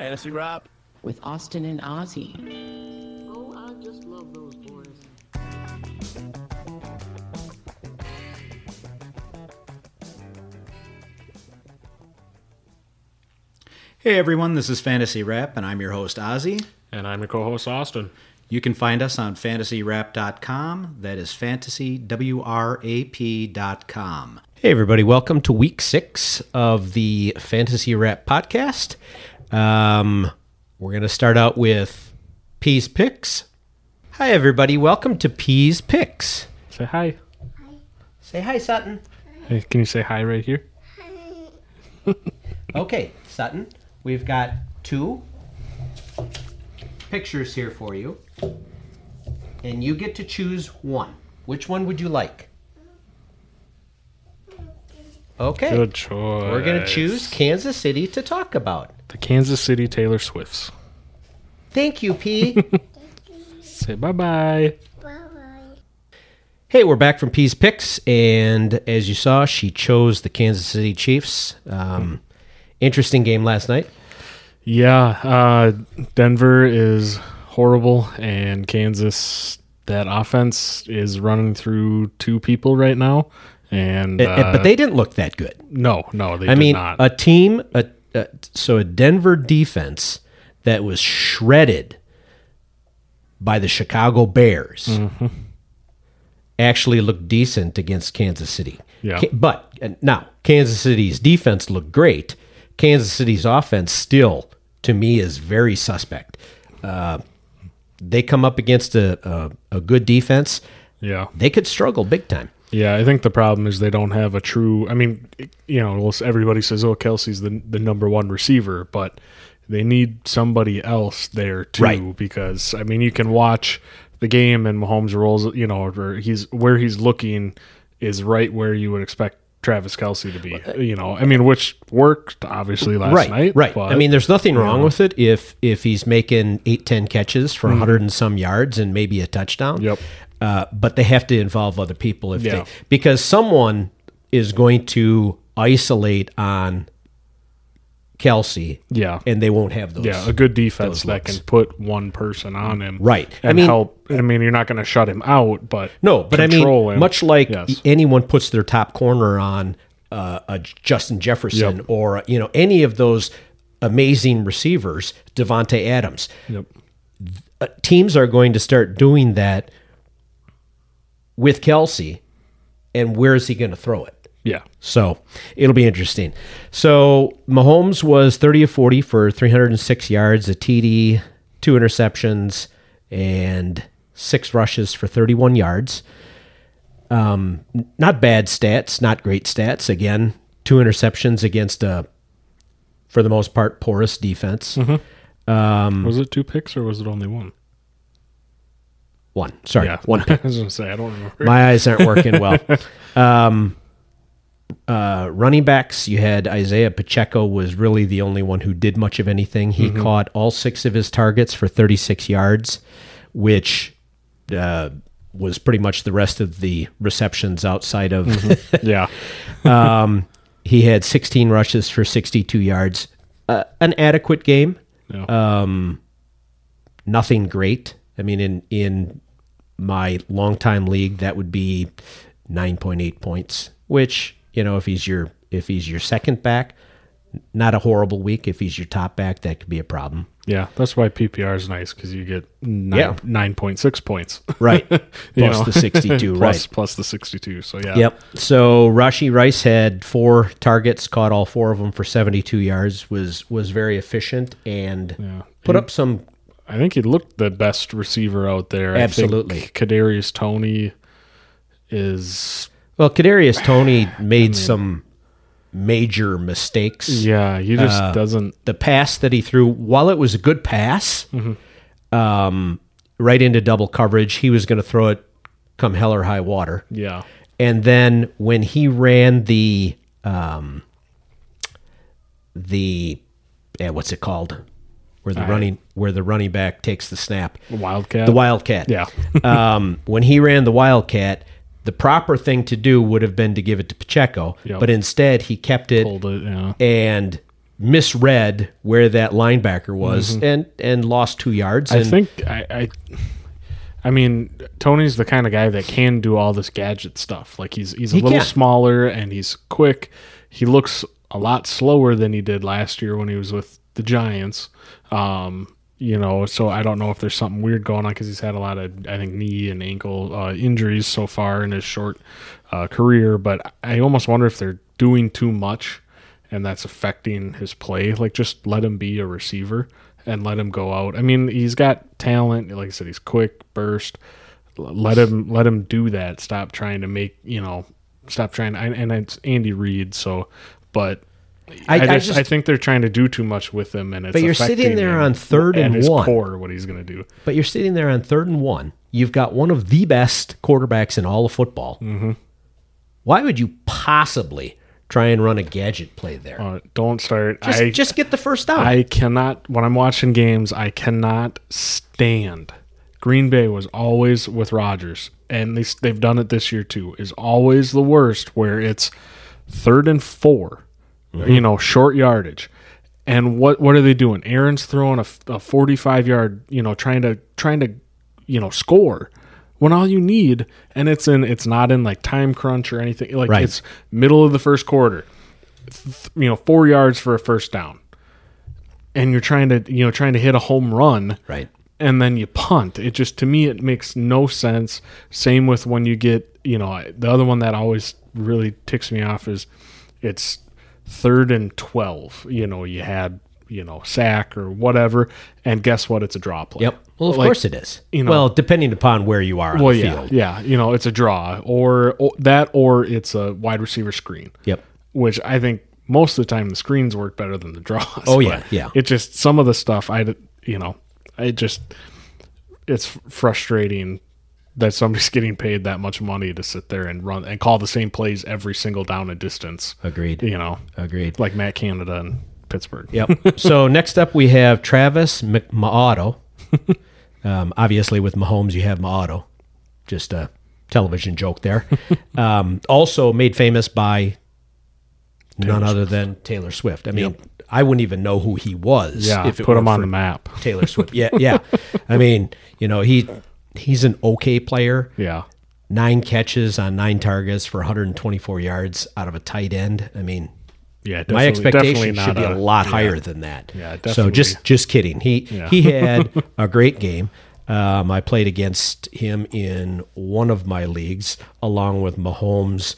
Fantasy Wrap. with Austin and Ozzy. Oh, I just love those boys. Hey everyone, this is Fantasy Wrap, and I'm your host Ozzy. And I'm your co-host Austin. You can find us on fantasywrap.com. That is fantasy-w-r-a-p.com. Hey everybody, welcome to week six of the Fantasy Wrap podcast. Um, we're going to start out with P's Picks. Hi everybody, welcome to P's Picks. Say hi. hi. Say hi, Sutton. Hey, can you say hi right here? Hi. Okay, Sutton, we've got two pictures here for you. And you get to choose one. Which one would you like? Okay. Good choice. We're going to choose Kansas City to talk about. The Kansas City Taylor Swifts. Thank you, P. Say bye-bye. Bye bye. Hey, we're back from P's Picks. And as you saw, she chose the Kansas City Chiefs. Um, interesting game last night. Yeah, uh, Denver is horrible, and Kansas, that offense is running through two people right now. And Uh, uh, but they didn't look that good. no, no, they I did mean, not. a team, a, a, so a Denver defense that was shredded by the Chicago Bears Mm-hmm. actually looked decent against Kansas City. Yeah. But uh, now, Kansas City's defense looked great. Kansas City's offense still, to me, is very suspect. Uh, they come up against a, a, a good defense. yeah, They could struggle big time. Yeah, I think the problem is they don't have a true. I mean, you know, everybody says, "Oh, Kelce's the the number one receiver," but they need somebody else there too. Right. Because I mean, you can watch the game and Mahomes rolls. You know, or he's where he's looking is right where you would expect Travis Kelce to be. You know, I mean, which worked obviously last right, night. Right. but- I mean, there's nothing wrong with it if if he's making eight, ten catches for a 100 and some yards and maybe a touchdown. Mm-hmm. Yep. Uh, but they have to involve other people if Yeah. they because someone is going to isolate on Kelce. Yeah. And they won't have those. yeah, a good defense that can put one person on him, Right. I And mean- help. I mean, you're not going to shut him out, but No, but I mean, him. much like Yes. anyone puts their top corner on uh, a Justin Jefferson Yep. or you know any of those amazing receivers, Davante Adams. Yep. uh, teams are going to start doing that with Kelce, and where is he going to throw it? Yeah. So it'll be interesting. So Mahomes was 30 of 40 for 306 yards, a TD, two interceptions, and six rushes for 31 yards. Um, not bad stats, not great stats. Again, two interceptions against a, for the most part, porous defense. Mm-hmm. was it two picks or was it only one? One, sorry, Yeah, one pick. I was gonna say I don't remember. My eyes aren't working well. Um, uh, running backs, you had Isaiah Pacheco was really the only one who did much of anything. He caught all six of his targets for 36 yards, which uh, was pretty much the rest of the receptions outside of. yeah, um, he had 16 rushes for 62 yards. Uh, an adequate game yeah. um, nothing great. I mean, in in my longtime league, that would be nine point eight points. Which you know, if he's your if he's your second back, not a horrible week. If he's your top back, that could be a problem. yeah. That's why PPR is nice because you get nine Yeah. nine point six points. Right, plus know? the sixty two. Right. plus the sixty two. So yeah, Yep. So Rashee Rice had four targets, caught all four of them for seventy two yards. was was very efficient and Yeah. put up some I think he looked the best receiver out there. Absolutely. I Kadarius Toney is Well, Kadarius Toney made some major mistakes. yeah. He just Uh, doesn't. The pass that he threw, while it was a good pass, um, right into double coverage, he was going to throw it come hell or high water. Yeah, And then when he ran the um, the what's it called? Where the I- running where the running back takes the snap. The Wildcat. The Wildcat. Yeah. um, when he ran the Wildcat, the proper thing to do would have been to give it to Pacheco, Yep. but instead he kept it it. Yeah. and misread where that linebacker was and and lost two yards. Mm-hmm. I think I, I I mean Toney's the kind of guy that can do all this gadget stuff. Like he's he's a He little can. smaller and he's quick. He looks a lot slower than he did last year when he was with the Giants. Um, you know, so I don't know if there's something weird going on because he's had a lot of I think knee and ankle uh, injuries so far in his short uh, career. But I almost wonder if they're doing too much and that's affecting his play. Like just let him be a receiver and let him go out. I mean, he's got talent. Like I said, he's quick, burst. Let him let him do that. Stop trying to make you know. Stop trying. And, and it's Andy Reid. So, but I, I- I just, just- I think they're trying to do too much with him, and it's. But you're sitting there on third and his one. core. What he's going to do. but you're sitting there on third and one. You've got one of the best quarterbacks in all of football. Mm-hmm. Why would you possibly try and run a gadget play there? Uh, don't start. just, I just get the first down. I cannot when I'm watching games, I cannot stand. Green Bay was always with Rodgers, and they, they've done it this year too. Is always the worst where it's third and 4 you know, short yardage. And what what are they doing? Aaron's throwing a, a 45 yard, you know, trying to trying to, you know, score. When all you need, and it's in, it's not in like time crunch or anything. Like Right. it's middle of the first quarter. Th- you know, four yards for a first down and you're trying to you know trying to hit a home run right. and then you punt it just to me it makes no sense same with when you get you know the other one that always really ticks me off is it's third and 12 you know you had you know sack or whatever and guess what it's a draw play Yep. Well, of Like, course it is. you know- well, depending upon where you are on well the yeah field. yeah you know it's a draw or, or that or it's a wide receiver screen Yep. which I think most of the time the screens work better than the draws. Oh, yeah, yeah. It just some of the stuff I, you know, it just it's frustrating that somebody's getting paid that much money to sit there and run and call the same plays every single down and distance. Agreed. You know, Agreed. like Matt Canada and Pittsburgh. Yep. so next up we have Travis McMaauto. um, obviously, with Mahomes, you have Maato. Just a television joke there. um, also made famous by none other than Taylor Swift. I mean, I wouldn't even know who he was. Yeah, if it put him on the map. Taylor Swift. Yeah, yeah. I mean, you know, he he's an okay player. Yeah, Nine catches on nine targets for 124 yards out of a tight end. I mean, yeah. my definitely- definitely expectation should be a, lot yeah. higher than that. Yeah, So just just kidding. He Yeah. he had a great game. Um, I played against him in one of my leagues, along with Mahomes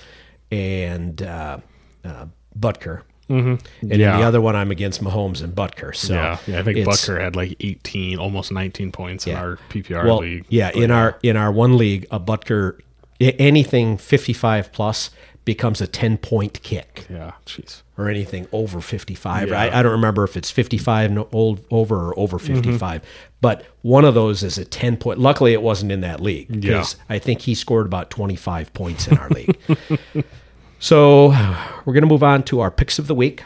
and uh, uh, Butker. Mm-hmm. And in the other one, I'm against Mahomes and Butker. So Yeah, yeah. I think Butker had like 18, almost 19 points in our PPR well, league. Yeah, in our in our one league, a Butker anything 55 plus becomes a 10 point kick. Yeah, jeez. or anything over 55. Yeah. I, I don't remember if it's 55 no, old over or over Mm-hmm. 55, but one of those is a 10 point. Luckily, it wasn't in that league because I think he scored about 25 points in our league. So we're going to move on to our picks of the week.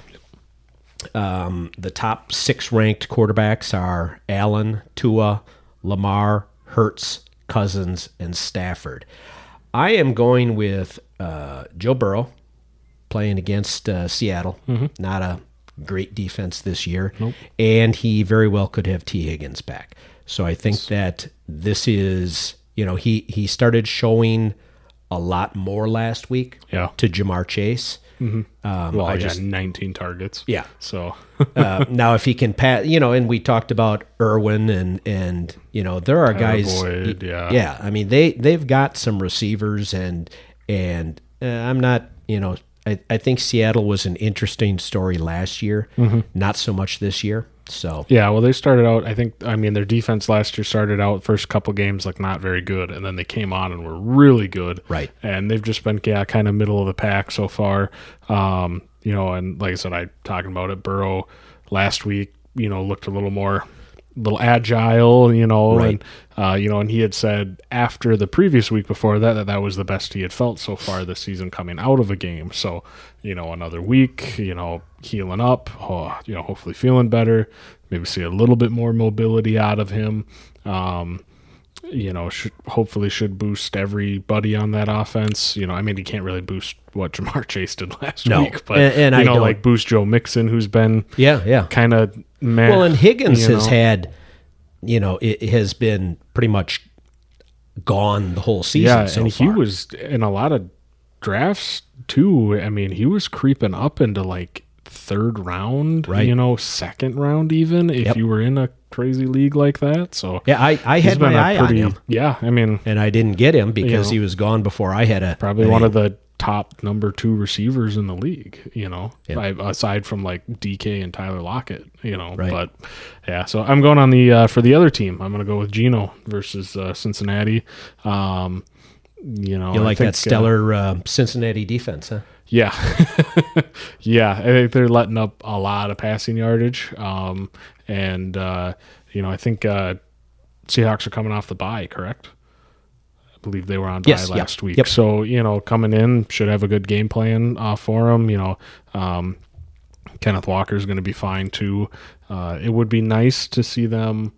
Um, the top six ranked quarterbacks are Allen, Tua, Lamar, Hurts, Cousins, and Stafford. I am going with uh, Joe Burrow playing against uh, Seattle. Not a great defense this year. And he very well could have Tee Higgins back. So I think that this is, you know, he, he started showing a lot more last week Yeah. to Ja'Marr Chase. Um, Well, I yeah, just 19 targets. Yeah. So, uh, now if he can pass, you know, and we talked about Irwin and and you know there are guys, Boyd, yeah. yeah. I mean they they've got some receivers and and uh, I'm not, you know, I, I think Seattle was an interesting story last year, Mm-hmm. not so much this year. So yeah, well, they started out, I think, I mean, their defense last year started out first couple games like not very good, and then they came on and were really good. Right. And they've just been, yeah, kind of middle of the pack so far. Um, you know, and like I said, I talking about it, Burrow last week, you know, looked a little more, little agile, you know, Right. and, uh, you know, and he had said after the previous week before that, that that was the best he had felt so far this season coming out of a game. So, you know, another week, you know, healing up, oh, you know, hopefully feeling better, maybe see a little bit more mobility out of him. Um, you know, should, hopefully should boost everybody on that offense. You know, I mean, he can't really boost what Ja'Marr Chase did last No. week, but And- and you I know, don't- like boost Joe Mixon, who's been Yeah, yeah. kind of meh. Well, and Higgins has know. had, you know, it has been pretty much gone the whole season. yeah, so and he was in a lot of drafts too. I mean, he was creeping up into like third round, Right. You know, second round even if Yep. you were in a crazy league like that. So Yeah, I, I had my eye on pretty him, yeah. I mean, and I didn't get him because know, he was gone before I had a probably one of the top number two receivers in the league, you know, Yeah. I- aside from like DK and Tyler Lockett, you know, Right. but yeah, so I'm going on the, uh, for the other team, I'm going to go with Gino versus uh, Cincinnati. Um, you know, You like think, that uh, stellar uh, Cincinnati defense, huh? yeah. yeah. I think they're letting up a lot of passing yardage. Um, and, uh, you know, I think, uh, Seahawks are coming off the bye, correct? Believe they were on bye Yes, yep, last week. yep. So, you know, coming in should have a good game plan uh, for them. You know, um, Kenneth Walker is going to be fine too. Uh, it would be nice to see them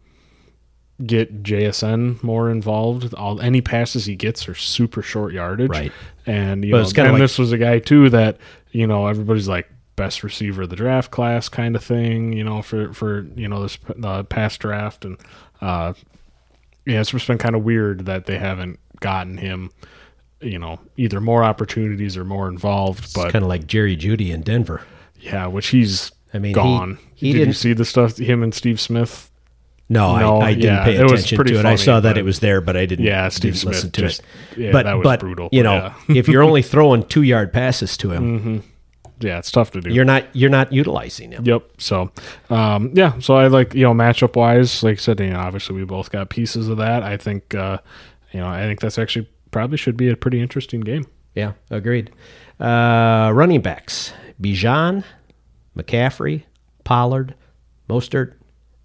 get JSN more involved. All any passes he gets are super short yardage, Right. And you But know, and like- this was a guy too that you know everybody's like best receiver of the draft class kind of thing. You know, for for you know this uh, past draft and uh, yeah, it's just been kind of weird that they haven't gotten him. You know, either more opportunities or more involved, It's but kind of like Jerry Jeudy in Denver. yeah, which he's I mean, gone. he Did you see the stuff him and Steve Smith? No, No, I, I didn't yeah, pay it attention pretty to it. I funny, saw that it was there, but I didn't. Yeah, Steve didn't Smith listen to just- it. yeah, but that was but brutal, you know, yeah. Mm-hmm. if you're only throwing two yard passes to him, Yeah, it's tough to do. you're not you're not utilizing him. Yep. So, um, yeah. So I like you know matchup wise, like I said, you know, obviously we both got pieces of that. I think, uh, you know, I think that's actually probably should be a pretty interesting game. Yeah, agreed. Uh, running backs: Bijan, McCaffrey, Pollard, Mostert,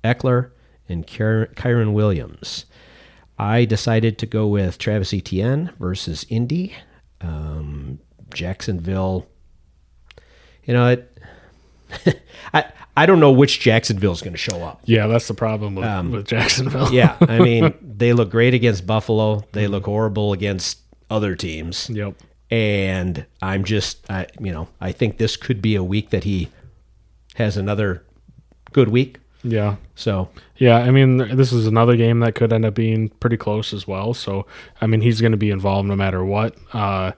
Ekeler, and Kyr- Kyren Williams. I decided to go with Travis Etienne versus Indy. Um, Jacksonville. You know it. I I don't know which Jacksonville is going to show up. Yeah, that's the problem with, with Jacksonville. Um, Yeah, I mean they look great against Buffalo. They look horrible against other teams. Yep. and I'm just, I, you know, I think this could be a week that he has another good week. Yeah. So Yeah, I mean, this is another game that could end up being pretty close as well. So, I mean, he's going to be involved no matter what. Uh,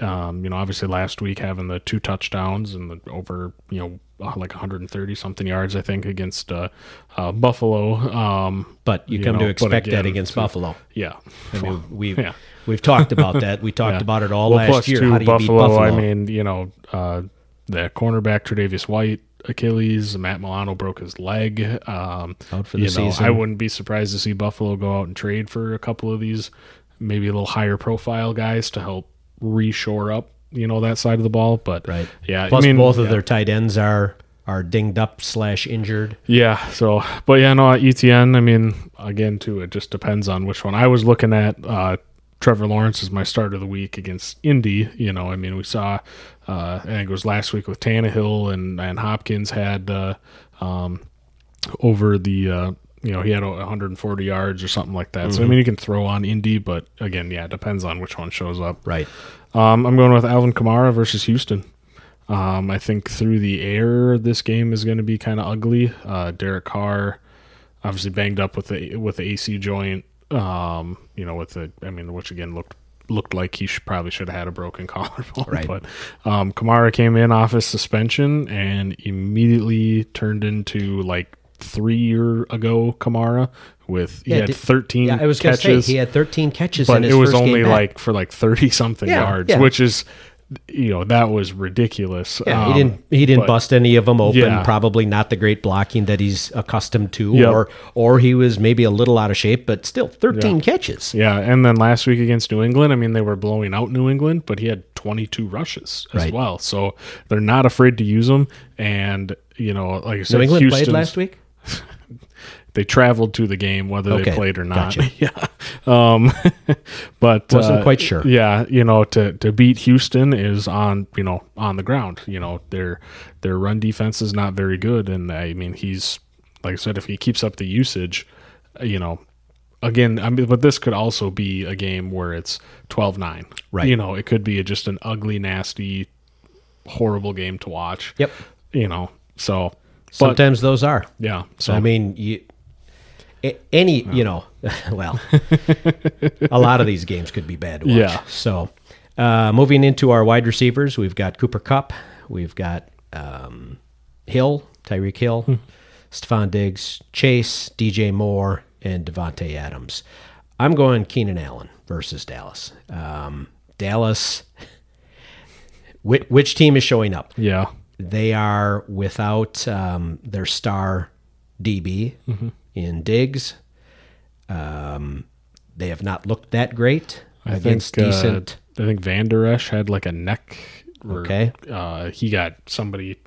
um, you know, obviously last week having the two touchdowns and the over, you know, uh, like 130 something yards, I think, against uh, uh, Buffalo. Um, but you You come know, to expect that against so- Buffalo. yeah. I mean, we've Yeah. we've talked about that. We talked Yeah. about it all Well, last plus year. two, How do you Buffalo, beat Buffalo? I mean, you know, uh, the cornerback Tre'Davious White, Achilles, Matt Milano broke his leg. Um, Out for the you know, season. I wouldn't be surprised to see Buffalo go out and trade for a couple of these, maybe a little higher profile guys to help reshore up, you know, that side of the ball. But right. yeah, Plus, I mean, both of yeah. their tight ends are are dinged up slash injured. Yeah. So, but yeah, no, Etienne. I mean, again, too, it just depends on which one. I was looking at uh, Trevor Lawrence as my start of the week against Indy. You know, I mean, we saw, uh, I think it was last week with Tannehill and and Hopkins had uh, um, over the. You know, he had 140 yards or something like that. So, I mean, you can throw on Indy, but again, yeah, it depends on which one shows up. Right. Um, I'm going with Alvin Kamara versus Houston. Um, I think through the air, this game is going to be kind of ugly. Uh, Derek Carr, obviously banged up with the with the AC joint. Um, you know, with the I mean, which again looked looked like he should, probably should have had a broken collarbone. Right. But um, Kamara came in off his suspension and immediately turned into like three year ago Kamara with he Yeah, had did- 13 Yeah, I was to say catches he had 13 catches, but in his it was only back. like for like 30 something Yeah, yards yeah. which is you know that was ridiculous Yeah, Um, he didn't. He didn't but- bust any of them open. Yeah. Probably not the great blocking that he's accustomed to, Yep. or or he was maybe a little out of shape, but still, thirteen Yeah. catches. yeah and then last week against new england i mean they were blowing out new england but he had 22 rushes as Right. well so they're not afraid to use him and you know like i said New England played last week. They traveled to the game whether Okay, they played or not gotcha. yeah um but Wasn't uh, quite sure. yeah you know to to beat houston is on you know on the ground you know their their run defense is not very good and i mean he's like i said if he keeps up the usage you know again, I mean, but this could also be a game where it's 12-9. Right. You know, it could be just an ugly, nasty, horrible game to watch. Yep. You know, so but Sometimes those are. yeah. So I mean, you, a- any, you know, well, a lot of these games could be bad to watch. Yeah. So, uh, moving into our wide receivers, we've got Cooper Kupp, we've got um, Hill, Tyreek Hill, Hmm. Stefon Diggs, Chase, DJ Moore, and Davante Adams. I'm going Keenan Allen versus Dallas. Um, Dallas, which, which team is showing up? yeah. They are without um, their star DB in Diggs. Um, they have not looked that great I against think, uh, decent. I think Vander Esch had like a neck. or, Okay. Uh, he got somebody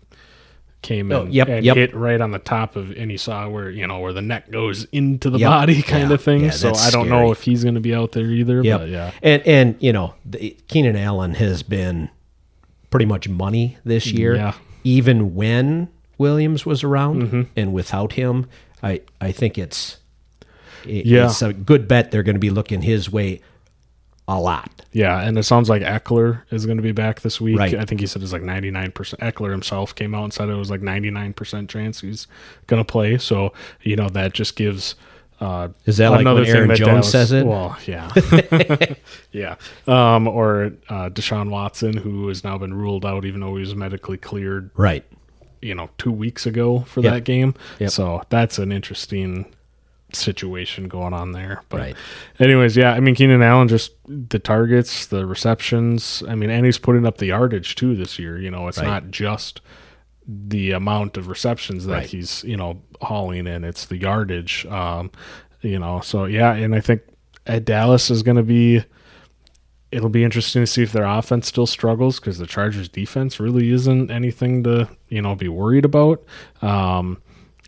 came Oh, and, yep, and yep. hit right on the top of, and he saw where you know where the neck goes into the Yep. body, kind Yeah. of thing. Yeah, so I don't scary. know if he's going to be out there either. Yep. But yeah, And and you know, the, Keenan Allen has been pretty much money this year. Yeah. Even when Williams was around and without him, I I think it's it- Yeah. it's a good bet they're going to be looking his way a lot. yeah, and it sounds like Ekeler is going to be back this week. Right. I think he said it's like ninety nine percent. Ekeler himself came out and said it was like ninety nine percent chance he's going to play. So you know that just gives. Uh, Is that like when thing Aaron that Jones says it? Well, yeah, yeah. Um, or uh, Deshaun Watson, who has now been ruled out, even though he was medically cleared, Right. You know, two weeks ago for Yep. that game. Yep. So that's an interesting situation going on there. But Right. anyways, yeah, I mean Keenan Allen just the targets, the receptions. I mean, and he's putting up the yardage too this year. You know, it's Right. not just the amount of receptions that Right. he's you know hauling in; it's the yardage. Um, you know, so yeah, and I think at Dallas is going to be. It'll be interesting to see if their offense still struggles because the Chargers' defense really isn't anything to you know be worried about. Um,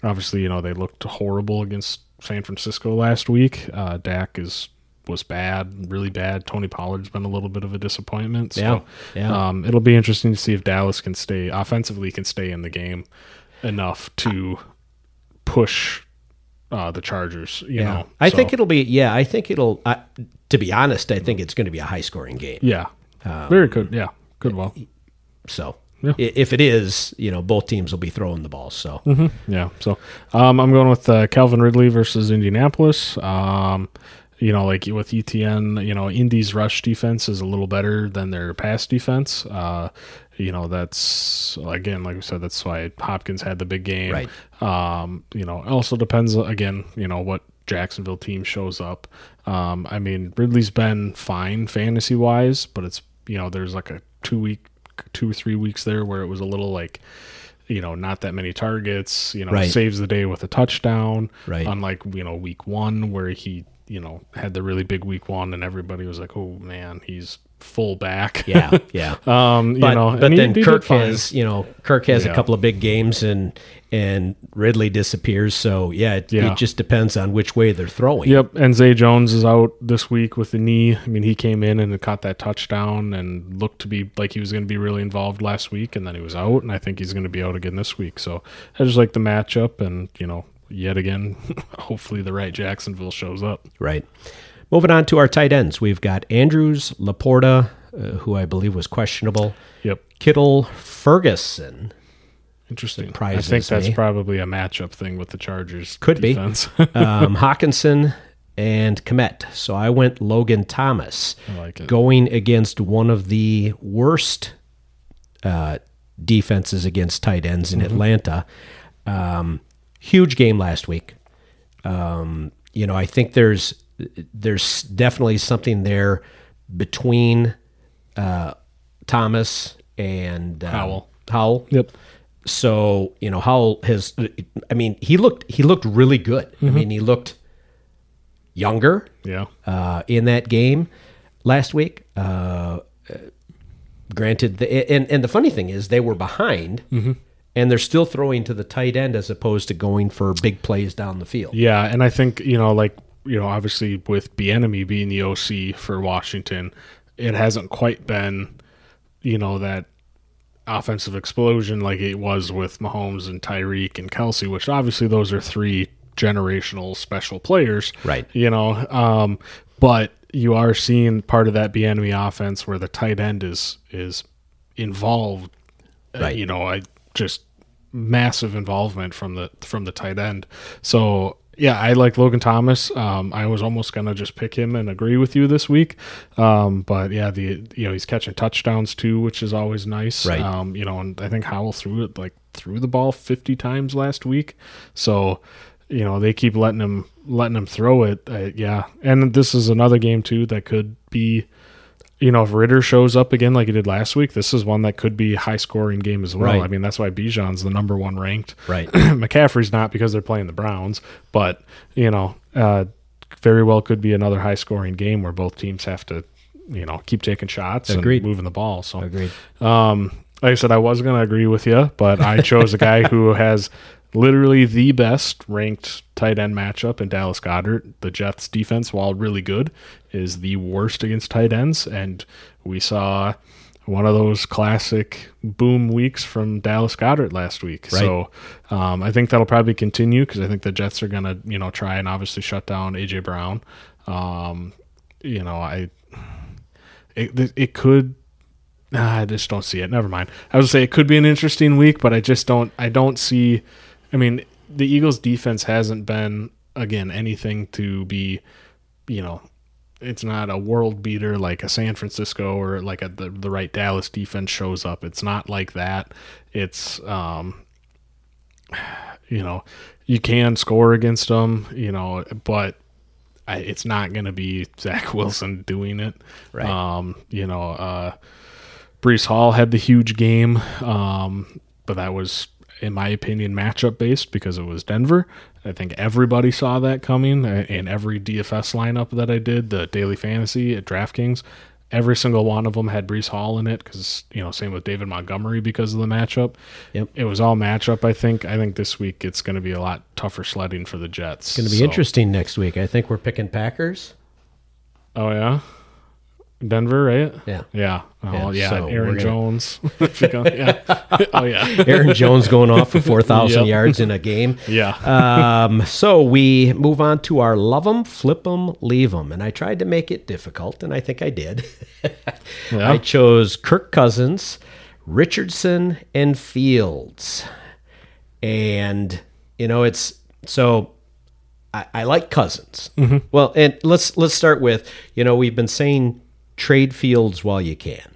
obviously, you know they looked horrible against San Francisco last week. Uh, Dak is was bad, really bad. Tony Pollard's been a little bit of a disappointment. So, Yeah, yeah. Um, it'll be interesting to see if Dallas can stay offensively, can stay in the game enough to push uh, the Chargers. You know, I So, think it'll be. Yeah, I think it'll. I to be honest, I think it's going to be a high scoring game. Yeah, very good. Yeah, good. Well, So Yeah. if it is, you know, both teams will be throwing the ball. So Yeah. So um, I'm going with uh, Calvin Ridley versus Indianapolis. Um, you know, like with Etienne, you know, Indy's rush defense is a little better than their pass defense. Uh, you know, that's again, like we said, that's why Hopkins had the big game. Right. Um, you know, also depends again, you know, what Jacksonville team shows up. Um, I mean, Ridley's been fine fantasy wise, but it's you know, there's like a two week, two or three weeks there where it was a little like, you know, not that many targets. You know, Right. saves the day with a touchdown. Right. Unlike you know week one where he you know had the really big week one and everybody was like, oh man, he's full back. yeah, yeah. um, you know, but then he Kirk has you know Kirk has a couple of big games and and Ridley disappears. So yeah, it, Yeah. it just depends on which way they're throwing. Yep, and Zay Jones is out this week with the knee. I mean, he came in and caught that touchdown and looked to be like he was going to be really involved last week, and then he was out, and I think he's going to be out again this week. So I just like the matchup, and you know, yet again, hopefully the right Jacksonville shows up. Right. Moving on to our tight ends, we've got Andrews, LaPorta, uh, who I believe was questionable, Yep, Kittle, Ferguson. interesting. I think that's me. probably a matchup thing with the Chargers. Could be. defense. um, Hockenson and Kmet. So I went Logan Thomas I like it. going against one of the worst uh, defenses against tight ends in Mm-hmm. Atlanta. Um, huge game last week. Um, you know, I think there's there's definitely something there between uh, Thomas and um, Howell. Howell. Yep. So you know Howell has. I mean, he looked he looked really good. I Mm-hmm. mean, he looked younger Yeah. uh, in that game last week. Uh, uh, granted, the, and and the funny thing is they were behind, Mm-hmm. and they're still throwing to the tight end as opposed to going for big plays down the field. Yeah, and I think you know, like you know, obviously with Bieniemy being the OC for Washington, it hasn't quite been, you know, that offensive explosion like it was with Mahomes and Tyreek and Kelce, which obviously those are three generational special players. Right. You know, um, but you are seeing part of that Bieniemy offense where the tight end is is involved. uh, Right. you know, I just massive involvement from the from the tight end. So yeah, I like Logan Thomas. Um, I was almost gonna just pick him and agree with you this week, um, but yeah, the you know he's catching touchdowns too, which is always nice. Right. Um, you know, and I think Howell threw it like threw the ball fifty times last week, so you know they keep letting him letting him throw it. Uh, yeah, and this is another game too that could be. You know, if Ridder shows up again like he did last week, this is one that could be high scoring game as well. Right. I mean, that's why Bijan's the number one ranked. Right. McCaffrey's not because they're playing the Browns, but you know, uh, very well could be another high scoring game where both teams have to, you know, keep taking shots Agreed. and moving the ball. So Agreed. um, like I said, I was going to agree with you, but I chose a guy who has literally the best ranked tight end matchup in Dallas Goedert. The Jets defense, while really good, is the worst against tight ends. And we saw one of those classic boom weeks from Dallas Goedert last week. Right. So um, I think that'll probably continue because I think the Jets are going to, you know, try and obviously shut down AJ Brown. Um, you know, I it, it could Nah, I just don't see it. Never mind. I would say it could be an interesting week, but I just don't. I don't see. I mean, the Eagles' defense hasn't been again anything to be, you know, it's not a world beater like a San Francisco or like a, the the right Dallas defense shows up. It's not like that. It's um, you know, you can score against them, you know, but I, it's not going to be Zach Wilson doing it. Right. Um, you know, uh, Breece Hall had the huge game, um, but that was, in my opinion, matchup based because it was Denver. I think everybody saw that coming, uh, in every DFS lineup that I did, the daily fantasy at DraftKings, every single one of them had Breece Hall in it because you know, same with David Montgomery because of the matchup. Yep. It was all matchup. I think. I think this week it's going to be a lot tougher sledding for the Jets. It's going to be interesting next week. I think we're picking Packers. Oh yeah, Denver, right? Yeah. Yeah. Oh Yeah, yeah. so Aaron gonna- Jones. If you go- yeah. Oh yeah. Aaron Jones going off for 4,000 Yep. yards in a game. Yeah. Um, so we move on to our love 'em, flip 'em, leave 'em. And I tried to make it difficult, and I think I did. Yeah. I chose Kirk Cousins, Richardson, and Fields. And, you know, it's so I, I like Cousins. Well, and let's let's start with, you know, we've been saying trade Fields while you can.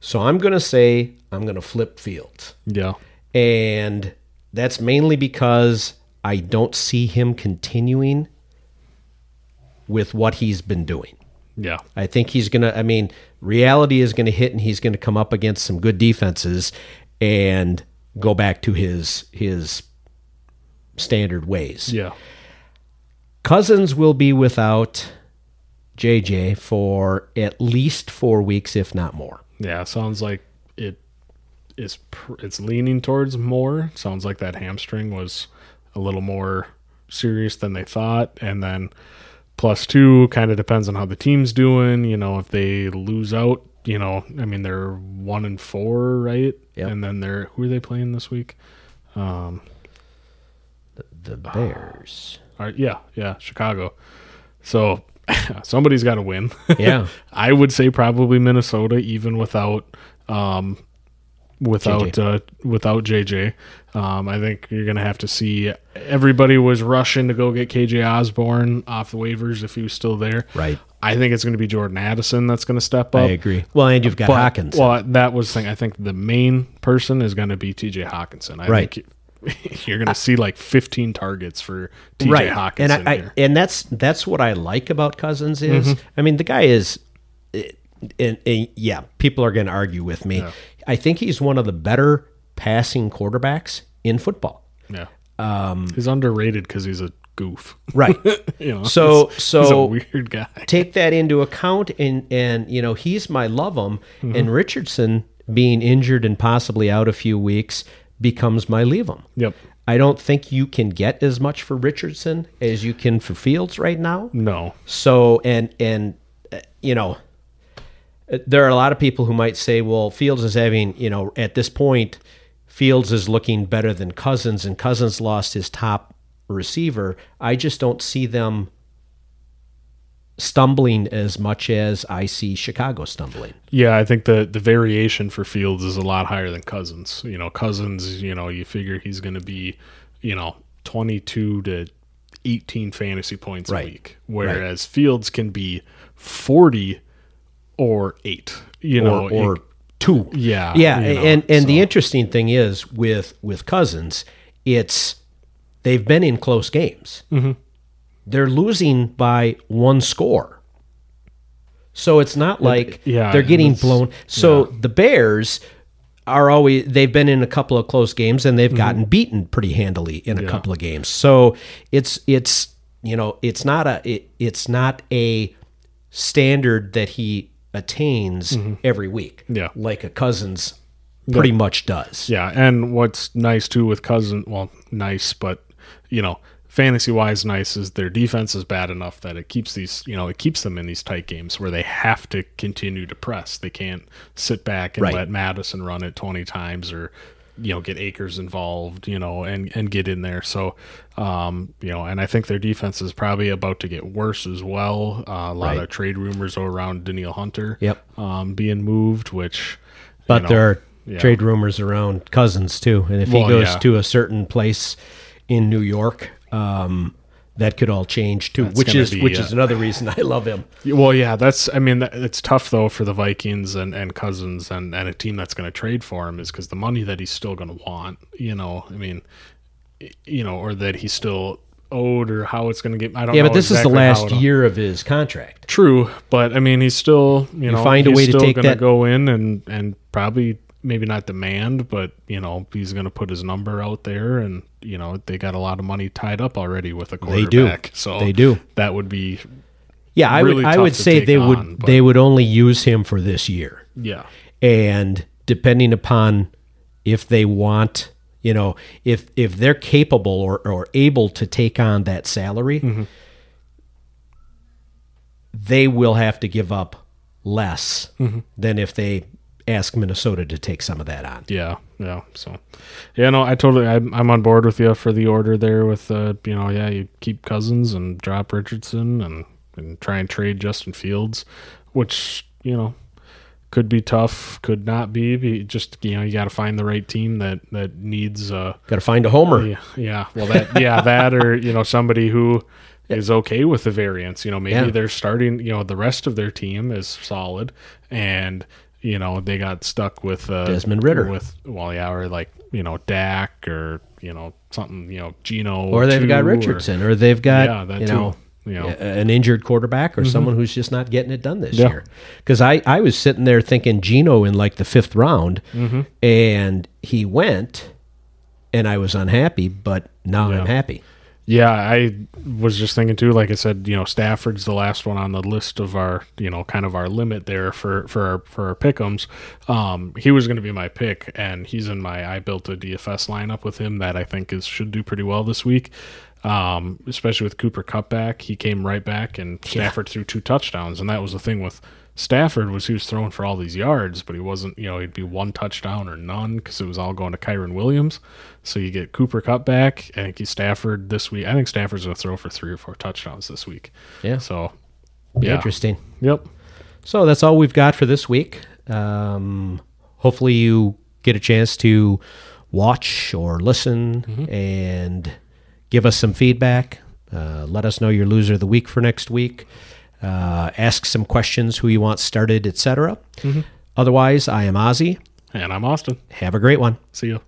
So I'm going to say I'm going to flip Fields. yeah. And that's mainly because I don't see him continuing with what he's been doing. Yeah. I think he's going to, I mean, reality is going to hit and he's going to come up against some good defenses and go back to his his standard ways. Yeah. Cousins will be without JJ for at least 4 weeks if not more. Yeah. Sounds like it is. Pr- it's leaning towards more. Sounds like that hamstring was a little more serious than they thought, and then plus two kind of depends on how the team's doing. You know, if they lose out, you know, I mean they're one and four, right? Yep. And then they're who are they playing this week? Um, the Bears. All right, yeah, yeah, Chicago. So somebody's got to win. Yeah. I would say probably Minnesota, even without um, without JJ. uh, without JJ. Um, I think you're gonna have to see. Everybody was rushing to go get KJ Osborn off the waivers if he was still there. Right. I think it's going to be Jordan Addison that's going to step up. I agree. Well, and you've got But- Hawkins. Well, that was the thing. I think the main person is going to be TJ Hockenson. I Right. think you're going to see like 15 targets for TJ right. Hockenson and I, I and that's that's what I like about Cousins is I mean the guy is eh, and, and yeah people are going to argue with me I think he's one of the better passing quarterbacks in football yeah. Um, he's underrated because he's a goof. right You know, So- he's- so- he's a weird guy. take that into account and and you know he's my love him and Richardson being injured and possibly out a few weeks becomes my leave him Yep. I don't think you can get as much for Richardson as you can for Fields right now No. So and and uh, you know, there are a lot of people who might say, well, Fields is having you know at this point, Fields is looking better than Cousins, and Cousins lost his top receiver. I just don't see them stumbling as much as I see Chicago stumbling. Yeah, I think the the variation for Fields is a lot higher than Cousins. You know, Cousins, you know, you figure he's going to be, you know, 22 to 18 fantasy points Right. a week, whereas Fields can be 40 or 8, you know, or, or it- two. yeah, yeah, you know, and and the interesting thing is with with Cousins, it's they've been in close games. Mm-hmm. They're losing by one score, so it's not like yeah, they're getting blown. So the Bears are always they've been in a couple of close games and Mm-hmm. they've gotten beaten pretty handily in a couple of games. So it's it's you know it's not a it, it's not a standard that he attains every week. Mm-hmm. Yeah. like a Cousins pretty much does. Yeah, and what's nice too with Cousin, well, nice, but you know, fantasy wise, nice is their defense is bad enough that it keeps these, you know, it keeps them in these tight games where they have to continue to press. They can't sit back and Right. let Mattison run it twenty times or you know get Akers involved, you know, and and get in there. So, um, you know, and I think their defense is probably about to get worse as well. Uh, a lot Right. of trade rumors around Danielle Hunter, Yep. um, being moved, which. you But know, there are yeah. trade rumors around Cousins too, and if Well, he goes yeah. to a certain place in New York, um, that could all change too. which is be, which uh, is another reason I love him. Well, yeah, that's. I mean, that, it's tough though for the Vikings and, and Cousins and, and a team that's going to trade for him is because the money that he's still going to want. You know, I mean, you know, or that he's still owed, or how it's going to get. I don't. Yeah, but this exactly is the last year of his contract. True, but I mean, he's still. You, know, find a way to still take gonna that- go in and and probably maybe not demand, but you know, he's going to put his number out there, and you know, they got a lot of money tied up already with a They do. quarterback. So They do. That would be Yeah, I really would I would say they would but- they would only use him for this year. yeah. and depending upon if they want you know if if they're capable or, or able to take on that salary Mm-hmm. they will have to give up less Mm-hmm. than if they ask minnesota to take some of that on Yeah, yeah. So, yeah, no, I totally, I'm, I'm on board with you for the order there. With uh, you know, yeah, you keep Cousins and drop Richardson and and try and trade Justin Fields, which you know could be tough, could not be. be just you know, you got to find the right team that that needs uh got to find a homer yeah, yeah. Well, that yeah, that or you know somebody who is okay with the variance. You know, maybe Yeah. they're starting. You know, the rest of their team is solid, and you know they got stuck with uh, Desmond Ridder. with well, yeah, or like you know Dak or you know something you know Gino or they've got two, or- Richardson or they've got Yeah, you too. know You know. an injured quarterback or someone who's just not getting it done this Yeah. year. Because I, I was sitting there thinking Gino in like the fifth round, and he went, and I was unhappy, but now Yeah. I'm happy. Yeah, I was just thinking too. Like I said, you know, Stafford's the last one on the list of our, you know, kind of our limit there for for our for our pickums. Um, he was going to be my pick, and he's in my. I built a DFS lineup with him that I think is should do pretty well this week. Um, especially with Cooper Kupp back, he came right back, and Stafford threw two touchdowns, and that was the thing with Stafford was he was throwing for all these yards, but he wasn't. You know, he'd be one touchdown or none because it was all going to Kyren Williams. So you get Cooper Kupp back. I think Stafford this week. I think Stafford's going to throw for three or four touchdowns this week. Yeah. So, yeah. Interesting. Yep. So that's all we've got for this week. Um, hopefully, you get a chance to watch or listen and give us some feedback. Uh, let us know your loser of the week for next week. Uh, ask some questions, who you want started, etc. Otherwise, I am Ozzy. And I'm Austin. Have a great one. See you.